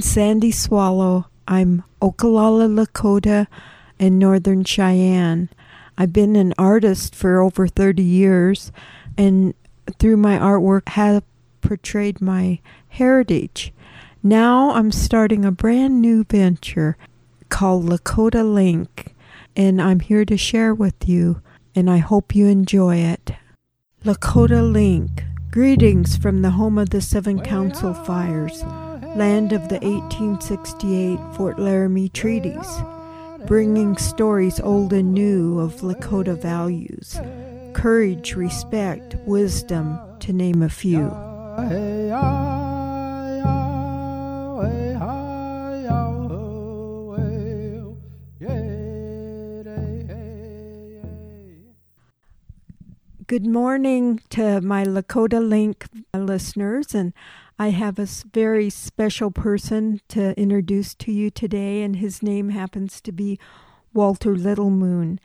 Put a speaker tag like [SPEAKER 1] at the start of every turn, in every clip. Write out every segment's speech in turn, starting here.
[SPEAKER 1] Sandy Swallow. I'm Oglala Lakota and Northern Cheyenne. I've been an artist for over 30 years and through my artwork have portrayed my heritage. Now I'm starting a brand new venture called Lakota Link and I'm here to share with you and I hope you enjoy it. Lakota Link. Greetings from the home of the Seven Council Fires, land of the 1868 Fort Laramie treaties, bringing stories old and new of Lakota values courage, respect, wisdom, to name a few. Good morning to my Lakota Link listeners, and I have a very special person to introduce to you today, and his name happens to be Walter Little Moon.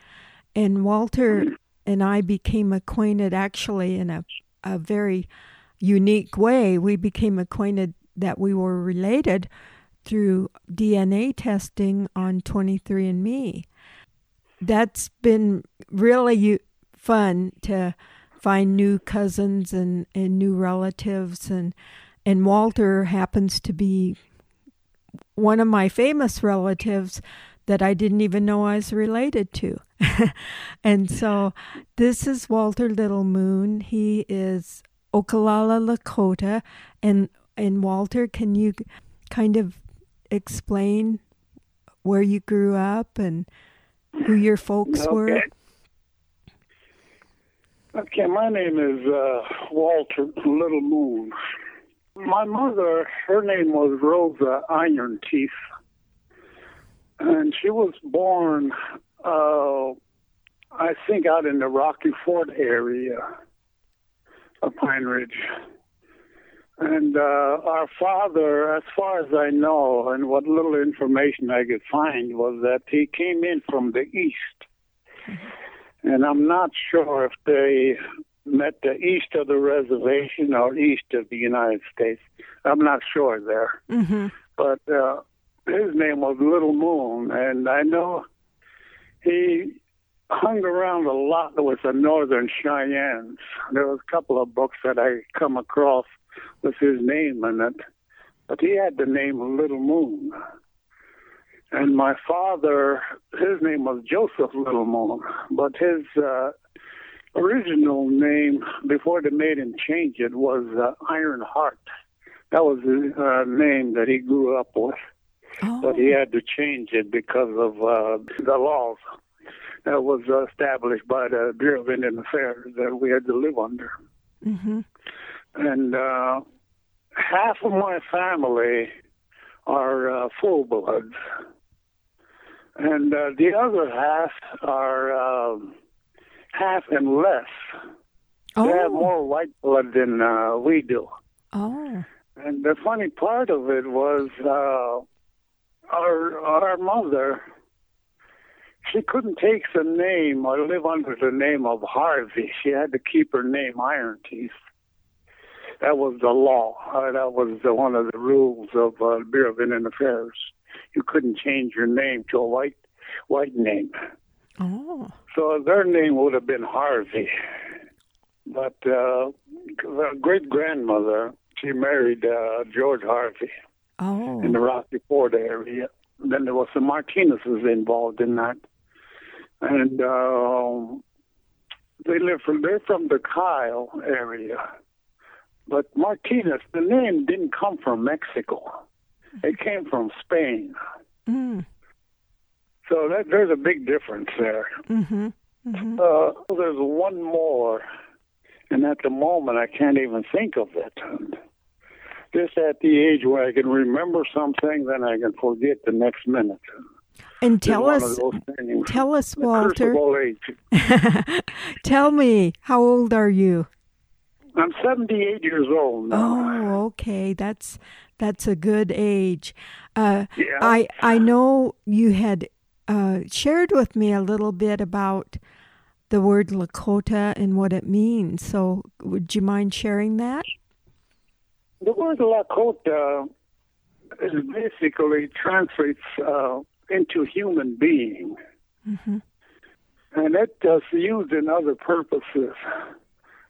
[SPEAKER 1] And Walter and I became acquainted actually in a, a very unique way. We became acquainted that we were related through DNA testing on 23andMe. That's been really fun to find new cousins and, and new relatives and and Walter happens to be one of my famous relatives that I didn't even know I was related to. and so this is Walter Little Moon. He is Oglala Lakota and and Walter, can you kind of explain where you grew up and who your folks were?
[SPEAKER 2] Okay. Okay, my name is uh, Walter Little Moon. My mother, her name was Rosa Iron Teeth, and she was born, uh, I think, out in the Rocky Ford area of Pine Ridge. And uh, our father, as far as I know, and what little information I could find, was that he came in from the east. And I'm not sure if they met the east of the reservation or east of the United States. I'm not sure there.
[SPEAKER 1] Mm-hmm.
[SPEAKER 2] But uh, his name was Little Moon, and I know he hung around a lot with the Northern Cheyennes. There was a couple of books that I come across with his name in it, but he had the name Little Moon. And my father, his name was Joseph Little Moon, but his uh, original name, before they made him change it, was uh, Iron Heart. That was the uh, name that he grew up with,
[SPEAKER 1] Oh,
[SPEAKER 2] but he had to change it because of uh, the laws that was uh, established by the Bureau of Indian Affairs that we had to live under.
[SPEAKER 1] mm-hmm.
[SPEAKER 2] And uh, half of my family are uh, full bloods, and uh, the other half are um half and less. They have
[SPEAKER 1] Oh,
[SPEAKER 2] more white blood than uh, we do.
[SPEAKER 1] oh,
[SPEAKER 2] And the funny part of it was uh, our our mother. She couldn't take the name or live under the name of Harvey. She had to keep her name Iron Teeth. That was the law. Uh, that was the, one of the rules of uh, Bureau of Indian Affairs. You couldn't change your name to a white white name.
[SPEAKER 1] oh.
[SPEAKER 2] So their name would have been Harvey. But uh, great grandmother, she married uh, George Harvey
[SPEAKER 1] Oh,
[SPEAKER 2] in the Rocky Ford area. Then there was some Martinez's involved in that, and um, they live from they're from the Kyle area. But Martinez, the name didn't come from Mexico; it came from Spain.
[SPEAKER 1] mm,
[SPEAKER 2] So that, there's a big difference there.
[SPEAKER 1] mm-hmm, mm-hmm.
[SPEAKER 2] Uh, there's one more, and at the moment I can't even think of it. Just at the age where I can remember something, then I can forget the next minute.
[SPEAKER 1] And tell us, tell us, Walter.
[SPEAKER 2] of old age.
[SPEAKER 1] tell me, how old are you?
[SPEAKER 2] I'm 78 years old now.
[SPEAKER 1] Oh, okay. That's that's a good age. Uh,
[SPEAKER 2] Yeah.
[SPEAKER 1] I I know you had uh, shared with me a little bit about the word Lakota and what it means. So, would you mind sharing that?
[SPEAKER 2] The word Lakota is basically translates uh, into human being,
[SPEAKER 1] Mm-hmm.
[SPEAKER 2] and it is used in other purposes.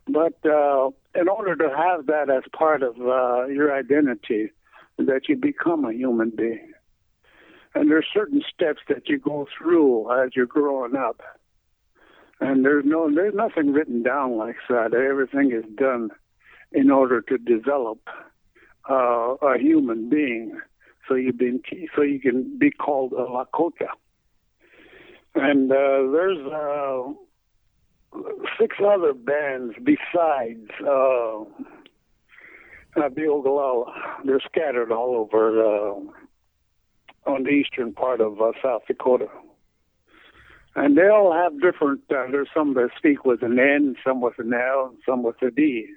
[SPEAKER 2] But uh, in order to have that as part of uh, your identity, that you become a human being. And there's certain steps that you go through as you're growing up. And there's no there's nothing written down like that. Everything is done in order to develop uh, a human being, so you been so you can be called a Lakota. And uh, there's uh, six other bands besides uh, the Oglala. They're scattered all over uh, on the eastern part of uh, South Dakota. And they all have different, uh, there's some that speak with an N, some with an L, and some with a D.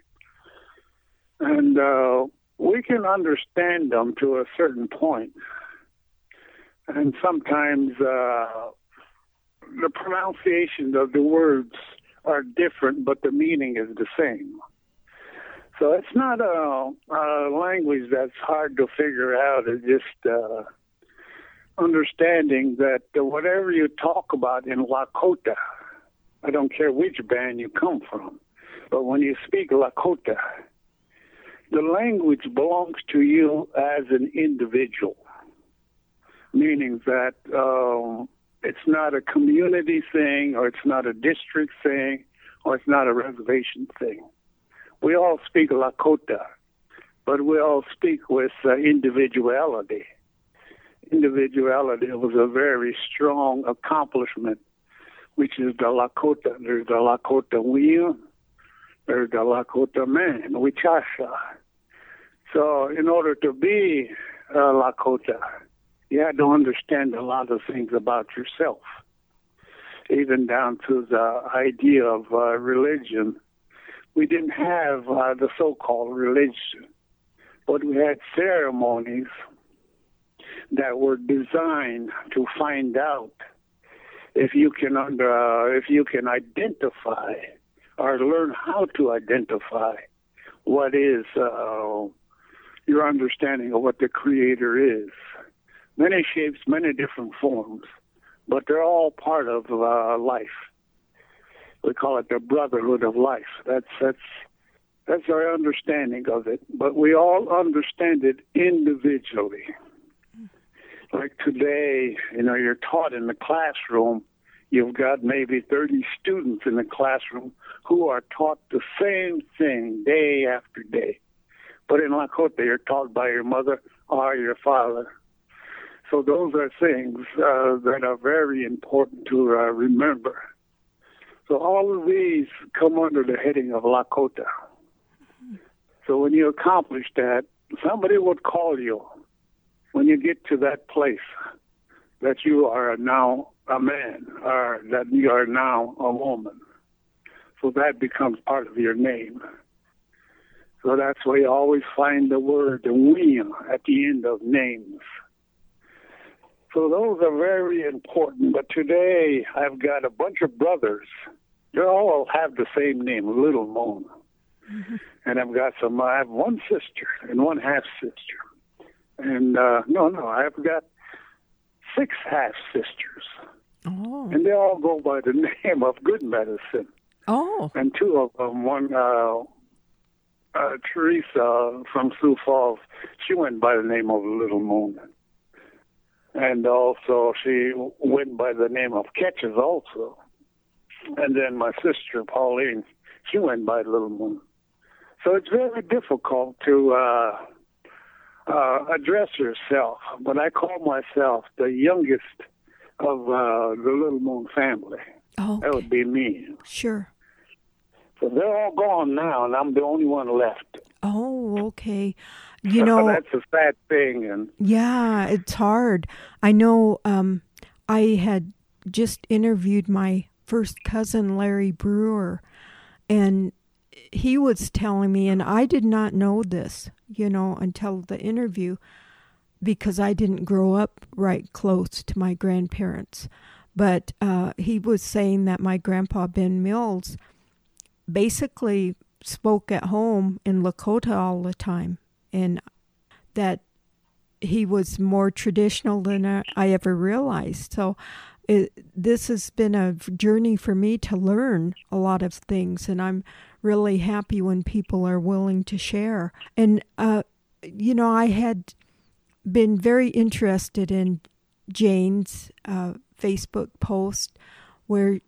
[SPEAKER 2] And uh, we can understand them to a certain point. And sometimes uh, the pronunciation of the words are different, but the meaning is the same. So it's not a, a language that's hard to figure out. It's just uh, understanding that whatever you talk about in Lakota, I don't care which band you come from, but when you speak Lakota, the language belongs to you as an individual, meaning that uh, it's not a community thing, or it's not a district thing, or it's not a reservation thing. We all speak Lakota, but we all speak with uh, individuality. Individuality was a very strong accomplishment, which is the Lakota. There's the Lakota woman, there's the Lakota man, Wichasha. So, in order to be a Lakota, you had to understand a lot of things about yourself, even down to the idea of uh, religion. We didn't have uh, the so called religion, but we had ceremonies that were designed to find out if you can under, uh, if you can identify or learn how to identify what is uh, your understanding of what the creator is many shapes, many different forms, but they're all part of uh, life. We call it the brotherhood of life. That's that's that's our understanding of it. But we all understand it individually. Like today, you know, you're taught in the classroom. You've got maybe 30 students in the classroom who are taught the same thing day after day. But in Lakota, you're taught by your mother or your father so those are things uh, that are very important to uh, remember. So all of these come under the heading of Lakota. So when you accomplish that, somebody would call you when you get to that place that you are now a man or that you are now a woman. So that becomes part of your name. So that's why you always find the word we at the end of names. So those are very important. But today I've got a bunch of brothers. They all have the same name, Little Moon. Mm-hmm. And I've got some. I have one sister and one half sister. And uh, no, no, I've got six half sisters.
[SPEAKER 1] Oh.
[SPEAKER 2] And they all go by the name of Good Medicine.
[SPEAKER 1] Oh.
[SPEAKER 2] And two of them, one uh, uh, Teresa from Sioux Falls, she went by the name of Little Moon and also she went by the name of Catches also. And then my sister Pauline, she went by Little Moon. So it's very difficult to uh, uh, address yourself, but I call myself the youngest of uh, the Little Moon family.
[SPEAKER 1] Oh, okay.
[SPEAKER 2] That would be me.
[SPEAKER 1] Sure.
[SPEAKER 2] So they're all gone now, and I'm the only one left.
[SPEAKER 1] Oh, okay. You know,
[SPEAKER 2] that's a sad thing, and
[SPEAKER 1] yeah, it's hard. I know. Um, I had just interviewed my first cousin, Larry Brewer, and he was telling me, and I did not know this, you know, until the interview, because I didn't grow up right close to my grandparents. But uh, he was saying that my grandpa Ben Mills basically spoke at home in Lakota all the time, and that he was more traditional than I ever realized. So it, this has been a journey for me to learn a lot of things, and I'm really happy when people are willing to share. And, uh, you know, I had been very interested in Jane's uh, Facebook post where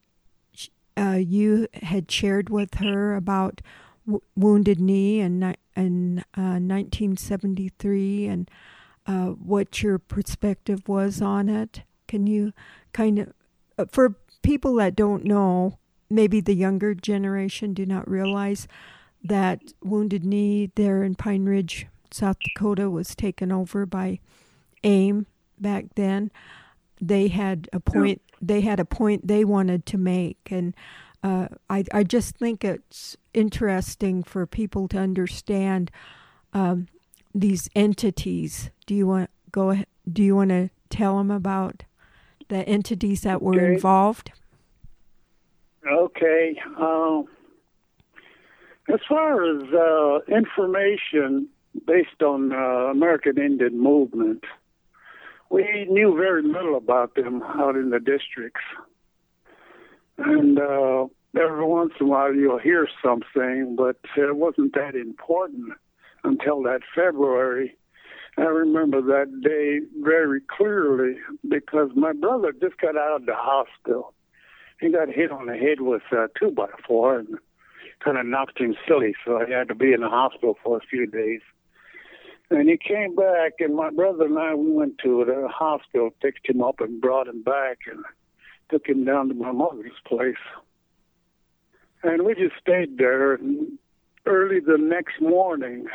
[SPEAKER 1] uh, you had shared with her about w- Wounded Knee in, in 1973 uh, and uh, what your perspective was on it. Can you kind of, uh, for people that don't know, maybe the younger generation do not realize that Wounded Knee there in Pine Ridge, South Dakota, was taken over by AIM back then. They had a point. They had a point they wanted to make, and uh, I I just think it's interesting for people to understand um, these entities. Do you want go? Do you want to tell them about the entities that were involved?
[SPEAKER 2] Okay. Uh, as far as uh, information based on uh, American Indian movement, we knew very little about them out in the districts. And uh, every once in a while you'll hear something, but it wasn't that important until that February I remember that day very clearly because my brother just got out of the hospital. He got hit on the head with a two by four and kind of knocked him silly, so he had to be in the hospital for a few days. And he came back, and my brother and I we went to the hospital, picked him up, and brought him back, and took him down to my mother's place. And we just stayed there. And early the next morning,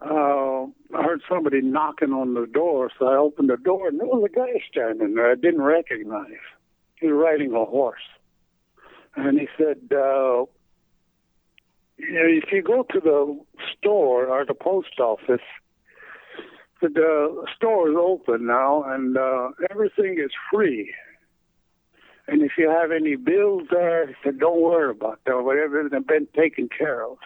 [SPEAKER 2] uh, I heard somebody knocking on the door, so I opened the door, and there was a guy standing there I didn't recognize. Was riding a horse. And he said, uh, you know, if you go to the store or the post office, the store is open now, and uh, everything is free. And if you have any bills there, he said, don't worry about them. Whatever they've been taken care of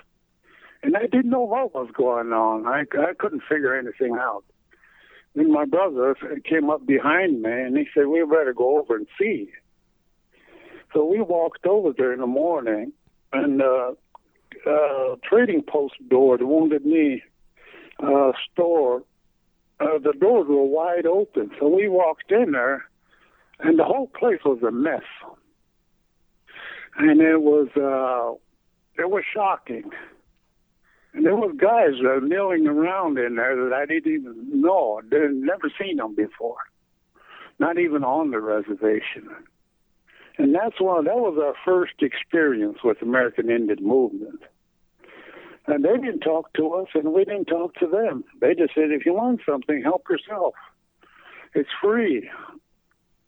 [SPEAKER 2] and I didn't know what was going on. I, I couldn't figure anything out. Then my brother came up behind me and he said, "We better go over and see." So we walked over there in the morning, and uh, uh, trading post door, the Wounded Knee uh, store, uh, the doors were wide open. So we walked in there, and the whole place was a mess, and it was uh, it was shocking. And there was guys uh, milling around in there that I didn't even know. I'd never seen them before, not even on the reservation. And that's one. That was our first experience with American Indian movement. And they didn't talk to us, and we didn't talk to them. They just said, "If you want something, help yourself. It's free."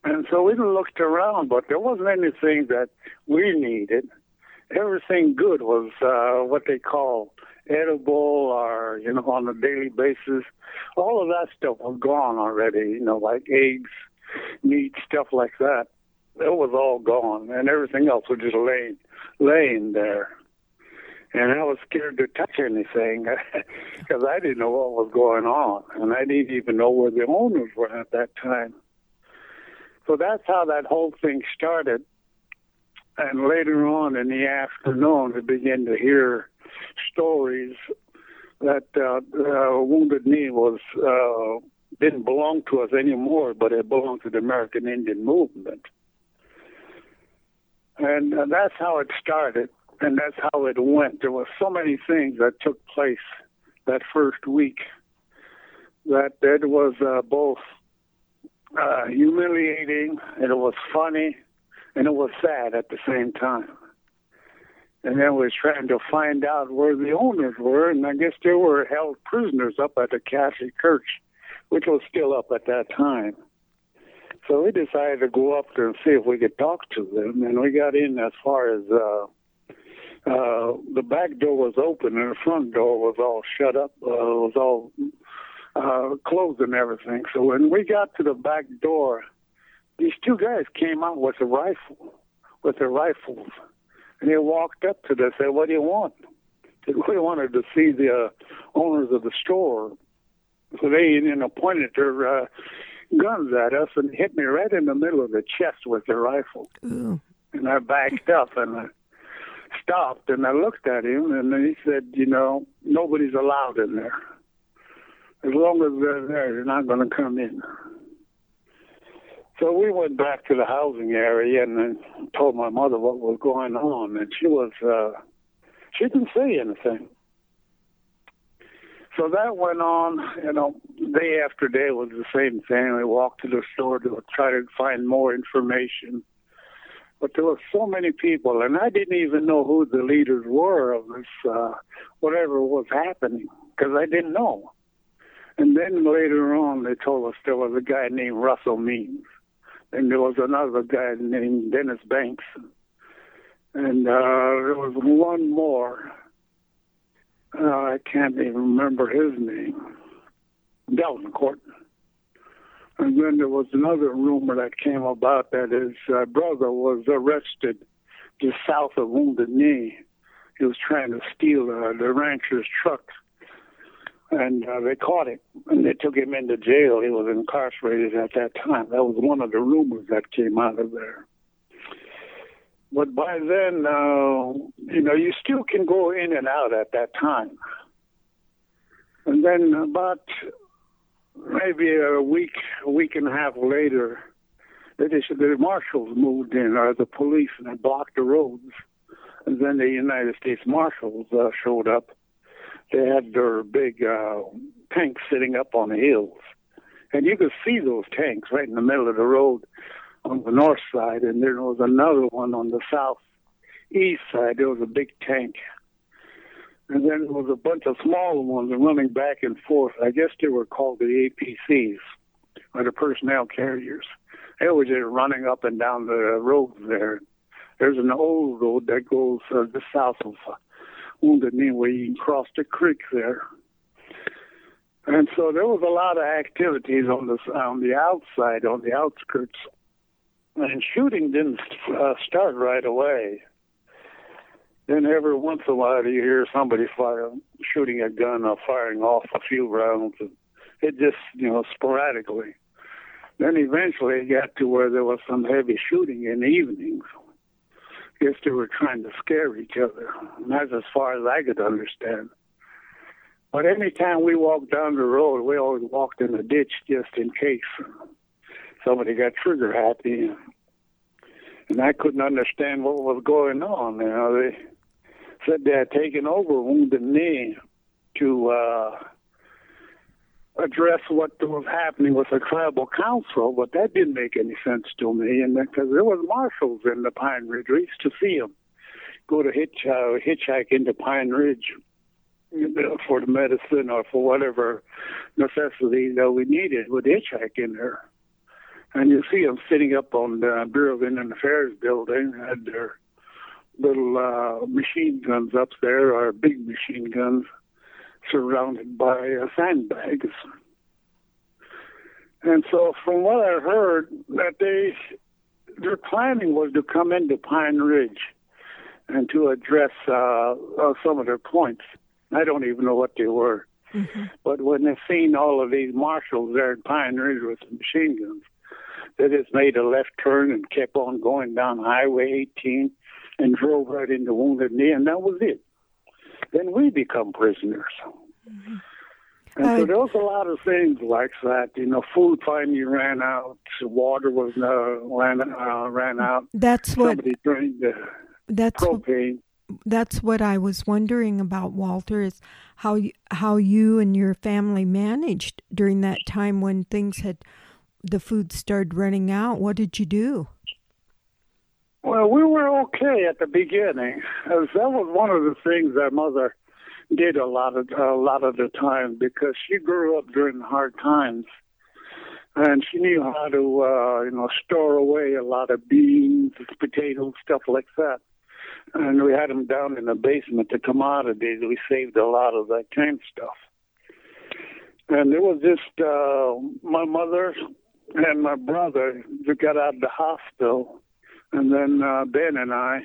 [SPEAKER 2] And so we looked around, but there wasn't anything that we needed. Everything good was uh, what they call edible or, you know, on a daily basis. All of that stuff was gone already, you know, like eggs, meat, stuff like that. It was all gone, and everything else was just laying, laying there. And I was scared to touch anything because I didn't know what was going on, and I didn't even know where the owners were at that time. So that's how that whole thing started. And later on in the afternoon, we began to hear stories that uh, uh, Wounded Knee was uh, didn't belong to us anymore, but it belonged to the American Indian movement, and uh, that's how it started, and that's how it went. There were so many things that took place that first week that it was uh, both uh, humiliating and it was funny and it was sad at the same time and then we was trying to find out where the owners were, and I guess they were held prisoners up at the Catholic Church, which was still up at that time. So we decided to go up there and see if we could talk to them, and we got in as far as uh, uh, the back door was open and the front door was all shut up, uh, was all uh, closed and everything. So when we got to the back door, these two guys came out with a rifle, with their rifles, and they walked up to us. and Said, "What do you want?" Said, "We wanted to see the uh, owners of the store." So they, know, pointed their uh, guns at us and hit me right in the middle of the chest with their rifle.
[SPEAKER 1] Ooh.
[SPEAKER 2] And I backed up and I stopped and I looked at him and he said, you know, nobody's allowed in there. As long as they're there, they're not going to come in. So we went back to the housing area and then told my mother what was going on, and she was uh, she didn't say anything. So that went on, you know, day after day was the same thing. We walked to the store to try to find more information. But there were so many people, and I didn't even know who the leaders were of this, uh, whatever was happening, because I didn't know. And then later on, they told us there was a guy named Russell Means, and there was another guy named Dennis Banks, and uh, there was one more. Uh, I can't even remember his name. Delvincourt. And then there was another rumor that came about that his uh, brother was arrested just south of Wounded Knee. He was trying to steal uh, the rancher's truck and uh, they caught him and they took him into jail. He was incarcerated at that time. That was one of the rumors that came out of there. But by then, uh, you know, you still can go in and out at that time. And then about maybe a week, a week and a half later, they said the marshals moved in, or the police, and they blocked the roads. And then the United States Marshals uh, showed up they had their big uh, tanks sitting up on the hills. And you could see those tanks right in the middle of the road on the north side. And there was another one on the south east side. There was a big tank. And then there was a bunch of smaller ones running back and forth. I guess they were called the APCs, or the personnel carriers. They were just running up and down the roads there. There's an old road that goes uh, just south of uh, Wounded Knee where you can cross the creek there. And so there was a lot of activities on the on the outside, on the outskirts, and shooting didn't uh, start right away. Then every once in a while you hear somebody fire, shooting a gun or firing off a few rounds. And it just you know sporadically. Then eventually it got to where there was some heavy shooting in the evenings guess they were trying to scare each other. And that's as far as I could understand. But anytime we walked down the road, we always walked in a ditch just in case somebody got trigger happy. And I couldn't understand what was going on. You know, they said they had taken over Wounded Knee to uh, address what was happening with the tribal council, but that didn't make any sense to me. And because there was marshals in the Pine Ridge, we used to see them go to hitch uh, hitchhike into Pine Ridge for the medicine or for whatever necessity that we needed. Would hitchhike in there, and you see them sitting up on the Bureau of Indian Affairs building, had their little uh, machine guns up there, or big machine guns surrounded by uh, sandbags. And so, from what I heard, that they their planning was to come into Pine Ridge and to address uh, uh, some of their points. I don't even know what they were. Mm-hmm. But when they seen all of these marshals there in Pine Ridge with machine guns, they just made a left turn and kept on going down Highway 18 and drove right into Wounded Knee, and that was it then we become prisoners. Mm-hmm. And so there was a lot of things like that. You know, food finally ran out, water was uh, ran uh, ran out.
[SPEAKER 1] That's what
[SPEAKER 2] somebody drained the
[SPEAKER 1] that's
[SPEAKER 2] propane.
[SPEAKER 1] that's what I was wondering about, Walter. Is how you, how you and your family managed during that time when things had the food started running out. What did you do?
[SPEAKER 2] Well, we were okay at the beginning. As that was one of the things that mother did a lot of a lot of the time because she grew up during hard times, and she knew how to uh, you know store away a lot of beans, potatoes, stuff like that. And we had them down in the basement, the commodities. We saved a lot of that kind of stuff. And it was just uh, my mother and my brother got out of the hospital, and then uh, Ben and I.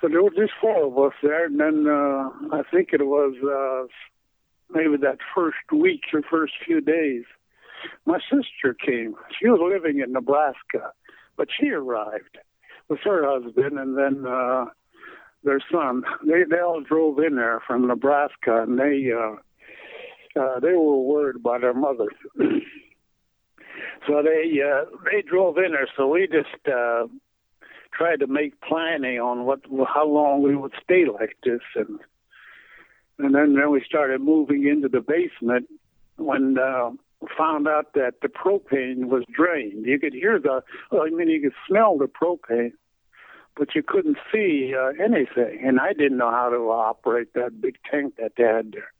[SPEAKER 2] So there were just four of us there, and then uh, I think it was uh, maybe that first week or first few days, my sister came. She was living in Nebraska, but she arrived with her husband and then uh, their son. They they all drove in there from Nebraska, and they uh, uh, they were worried about their mother. so they uh, they drove in there. So we just uh, tried to make planning on what how long we would stay like this, and and then then we started moving into the basement when. Uh, found out that the propane was drained. You could hear the, well, I mean, you could smell the propane, but you couldn't see uh, anything. And I didn't know how to operate that big tank that they had there.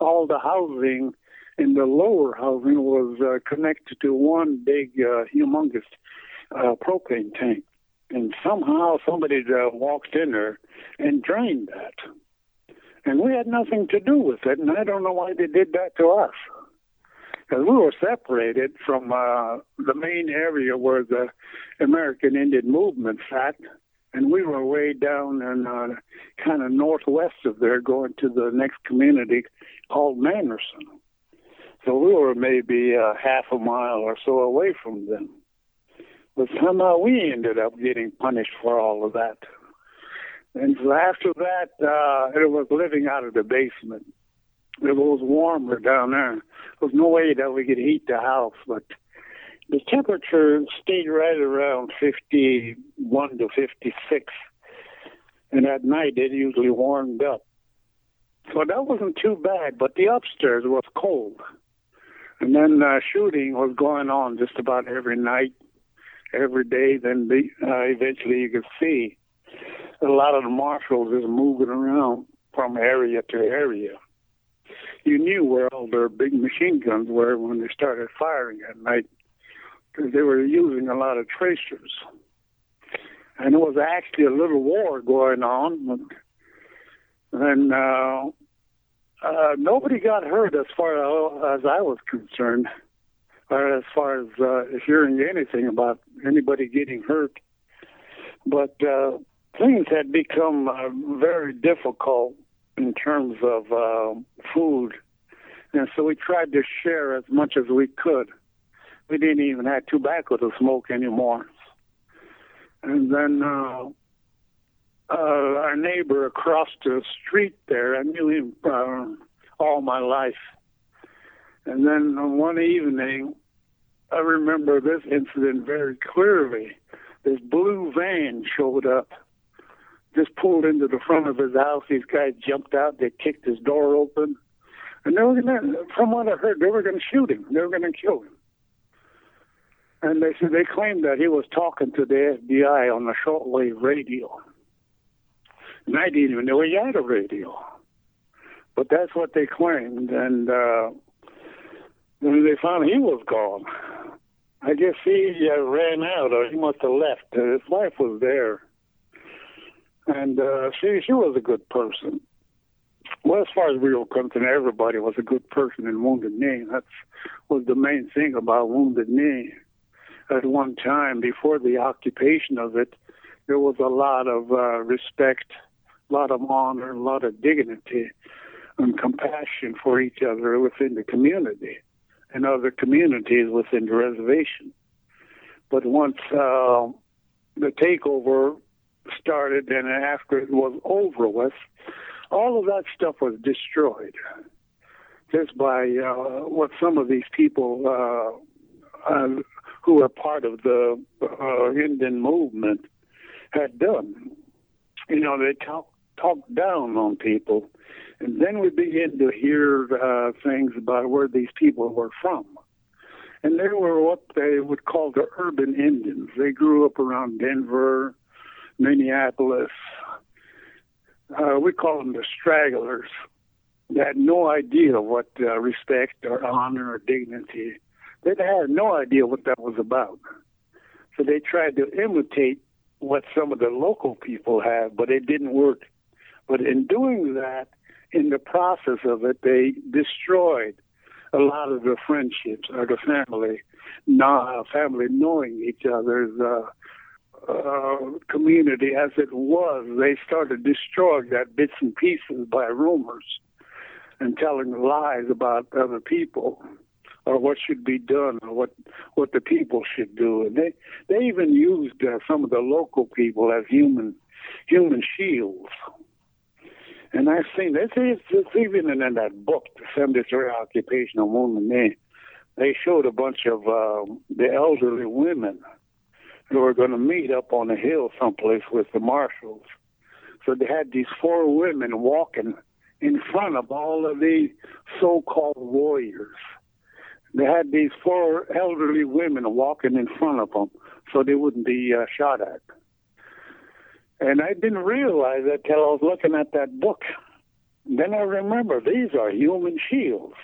[SPEAKER 2] All the housing in the lower housing was uh, connected to one big, uh, humongous uh, propane tank. And somehow somebody uh, walked in there and drained that. And we had nothing to do with it, and I don't know why they did that to us because we were separated from uh, the main area where the American Indian movement sat, and we were way down in uh, kind of northwest of there, going to the next community called Manderson. So we were maybe uh, half a mile or so away from them. But somehow we ended up getting punished for all of that. And so after that, uh, it was living out of the basement it was warmer down there. There was no way that we could heat the house, but the temperature stayed right around 51 to 56. And at night it usually warmed up. So that wasn't too bad, but the upstairs was cold. And then uh, shooting was going on just about every night, every day. Then the, uh, eventually you could see a lot of the marshals just moving around from area to area you knew where all their big machine guns were when they started firing at night because they were using a lot of tracers. And it was actually a little war going on. And uh, uh, nobody got hurt as far as I was concerned, or as far as uh, hearing anything about anybody getting hurt. But uh, things had become uh, very difficult in terms of uh, food. And so we tried to share as much as we could. We didn't even have tobacco to smoke anymore. And then uh, uh, our neighbor across the street there, I knew him uh, all my life. And then one evening, I remember this incident very clearly. This blue van showed up just pulled into the front of his house. These guys jumped out. They kicked his door open, and they were going to. From what I heard, they were going to shoot him. They were going to kill him. And they said they claimed that he was talking to the FBI on the shortwave radio. And I didn't even know he had a radio. But that's what they claimed. And uh, when they found he was gone, I guess he uh, ran out or he must have left. Uh, his wife was there and uh, she she was a good person. Well, as far as we were concerned, everybody was a good person in Wounded Knee. That was the main thing about Wounded Knee. At one time, before the occupation of it, there was a lot of uh, respect, a lot of honor, a lot of dignity, and compassion for each other within the community and other communities within the reservation. But once uh, the takeover started and after it was over with, all of that stuff was destroyed just by uh, what some of these people uh, uh, who are part of the uh, Indian movement had done. You know, they talk talk down on people, and then we begin to hear uh, things about where these people were from. And they were what they would call the urban Indians. They grew up around Denver, Minneapolis. Uh, we call them the stragglers. They had no idea what uh, respect or honor or dignity. They had no idea what that was about. So they tried to imitate what some of the local people have, but it didn't work. But in doing that, in the process of it, they destroyed a lot of the friendships or the family, not family knowing each other's uh, uh, community as it was. They started destroying that bits and pieces by rumors and telling lies about other people or what should be done or what what the people should do. And they they even used uh, some of the local people as human human shields. And I've seen this. It's, it's even in that book, The 73 Occupational Women. They they showed a bunch of uh, the elderly women who were going to meet up on a hill someplace with the marshals. So they had these four women walking in front of all of these so-called warriors they had these four elderly women walking in front of them so they wouldn't be uh, shot at. And I didn't realize that till I was looking at that book. Then I remember these are human shields.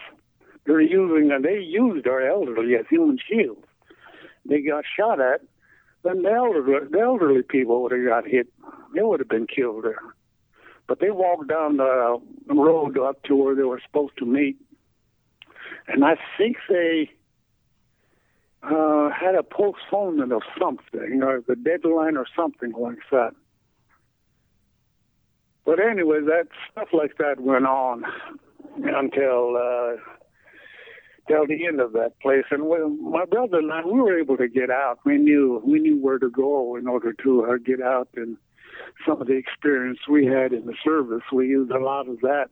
[SPEAKER 2] They're using, and they used our elderly as human shields. They got shot at, then the elderly, the elderly people would have got hit. They would have been killed there. But they walked down the road up to where they were supposed to meet and I think they uh, had a postponement of something, or the deadline, or something like that. But anyway, that stuff like that went on until uh, till the end of that place. And when my brother and I, we were able to get out. We knew we knew where to go in order to uh, get out. And some of the experience we had in the service, we used a lot of that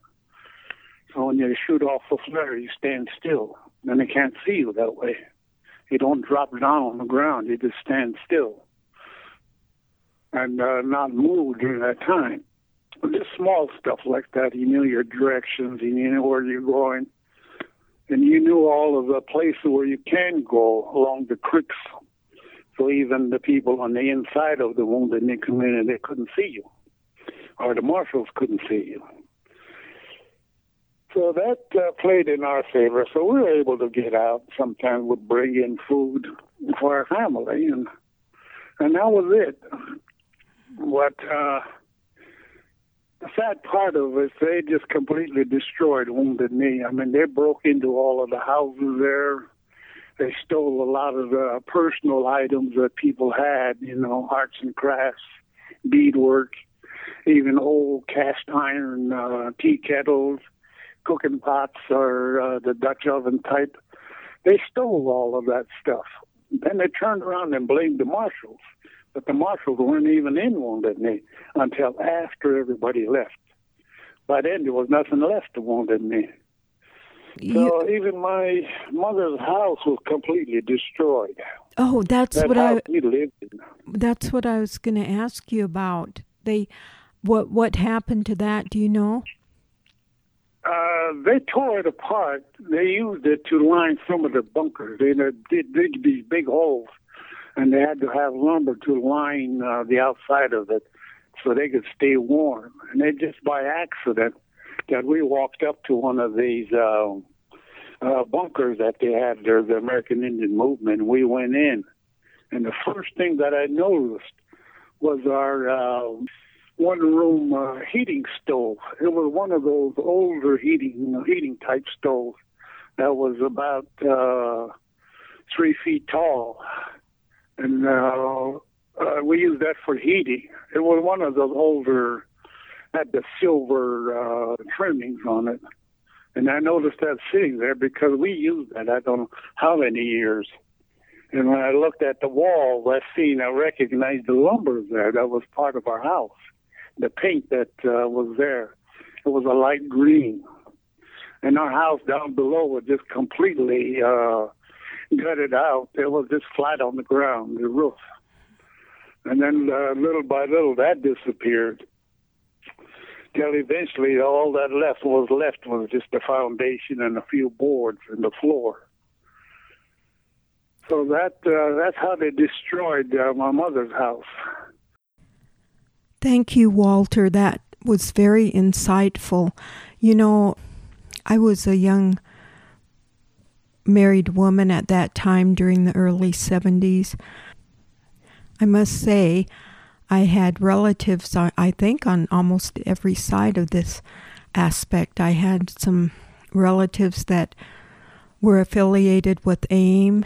[SPEAKER 2] so when you shoot off a flare, you stand still. Then they can't see you that way. You don't drop down on the ground. You just stand still and uh, not move during that time. Just small stuff like that. You knew your directions. You knew where you're going. And you knew all of the places where you can go along the creeks. So even the people on the inside of the Wounded Knee community, they couldn't see you. Or the marshals couldn't see you. So that uh, played in our favor. So we were able to get out. Sometimes we'd bring in food for our family, and and that was it. What uh, the sad part of it, they just completely destroyed Wounded Knee. I mean, they broke into all of the houses there. They stole a lot of the personal items that people had, you know, arts and crafts, beadwork, even old cast iron uh, tea kettles cooking pots or uh, the Dutch oven type. They stole all of that stuff. Then they turned around and blamed the marshals, but the marshals weren't even in Wounded Knee until after everybody left. By then, there was nothing left of Wounded Knee. So even my mother's house was completely destroyed.
[SPEAKER 1] Oh, that's
[SPEAKER 2] that
[SPEAKER 1] what I
[SPEAKER 2] we lived in.
[SPEAKER 1] That's what I was going to ask you about. They what what happened to that, do you know?
[SPEAKER 2] Uh, they tore it apart. They used it to line some of the bunkers. They did dig these big holes, and they had to have lumber to line uh, the outside of it so they could stay warm. And they just by accident that we walked up to one of these uh, uh, bunkers that they had there, the American Indian Movement. We went in, and the first thing that I noticed was our uh, one room uh, heating stove. It was one of those older heating heating type stoves that was about uh, three feet tall, and uh, uh, we used that for heating. It was one of those older had the silver uh, trimmings on it, and I noticed that sitting there because we used that. I don't know how many years. And when I looked at the wall, I seen, I recognized the lumber there. That was part of our house the paint that uh, was there. It was a light green. And our house down below was just completely uh, gutted out. It was just flat on the ground, the roof. And then uh, little by little, that disappeared. Till eventually, all that left was left was just the foundation and a few boards and the floor. So that uh, that's how they destroyed uh, my mother's house.
[SPEAKER 1] Thank you, Walter. That was very insightful. You know, I was a young married woman at that time during the early 70s. I must say, I had relatives, I think, on almost every side of this aspect. I had some relatives that were affiliated with AIM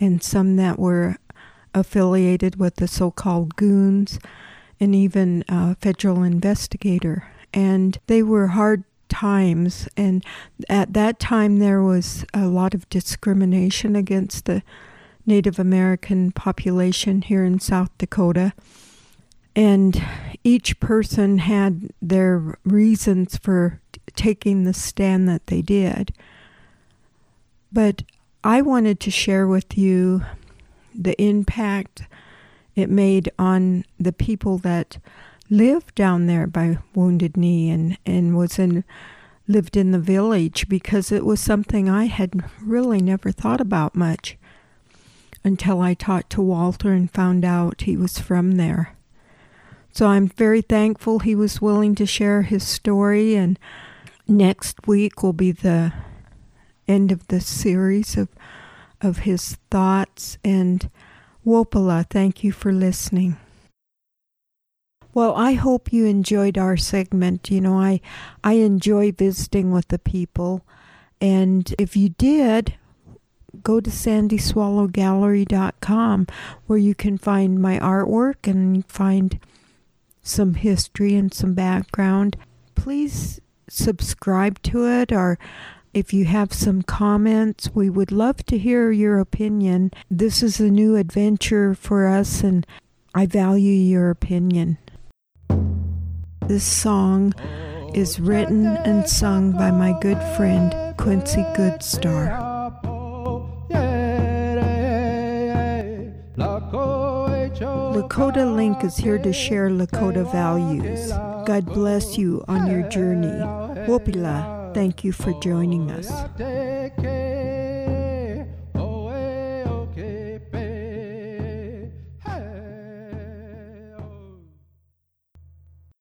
[SPEAKER 1] and some that were affiliated with the so called goons and even a federal investigator. And they were hard times. And at that time, there was a lot of discrimination against the Native American population here in South Dakota. And each person had their reasons for taking the stand that they did. But I wanted to share with you the impact it made on the people that lived down there by Wounded Knee and, and was in lived in the village because it was something I had really never thought about much until I talked to Walter and found out he was from there. So I'm very thankful he was willing to share his story and next week will be the end of the series of of his thoughts and Wopila, thank you for listening. Well, I hope you enjoyed our segment. You know, I I enjoy visiting with the people, and if you did, go to sandyswallowgallery.com where you can find my artwork and find some history and some background. Please subscribe to it or if you have some comments, we would love to hear your opinion. This is a new adventure for us, and I value your opinion. This song is written and sung by my good friend Quincy Goodstar. Lakota Link is here to share Lakota values. God bless you on your journey. Wopila. Thank you for joining us.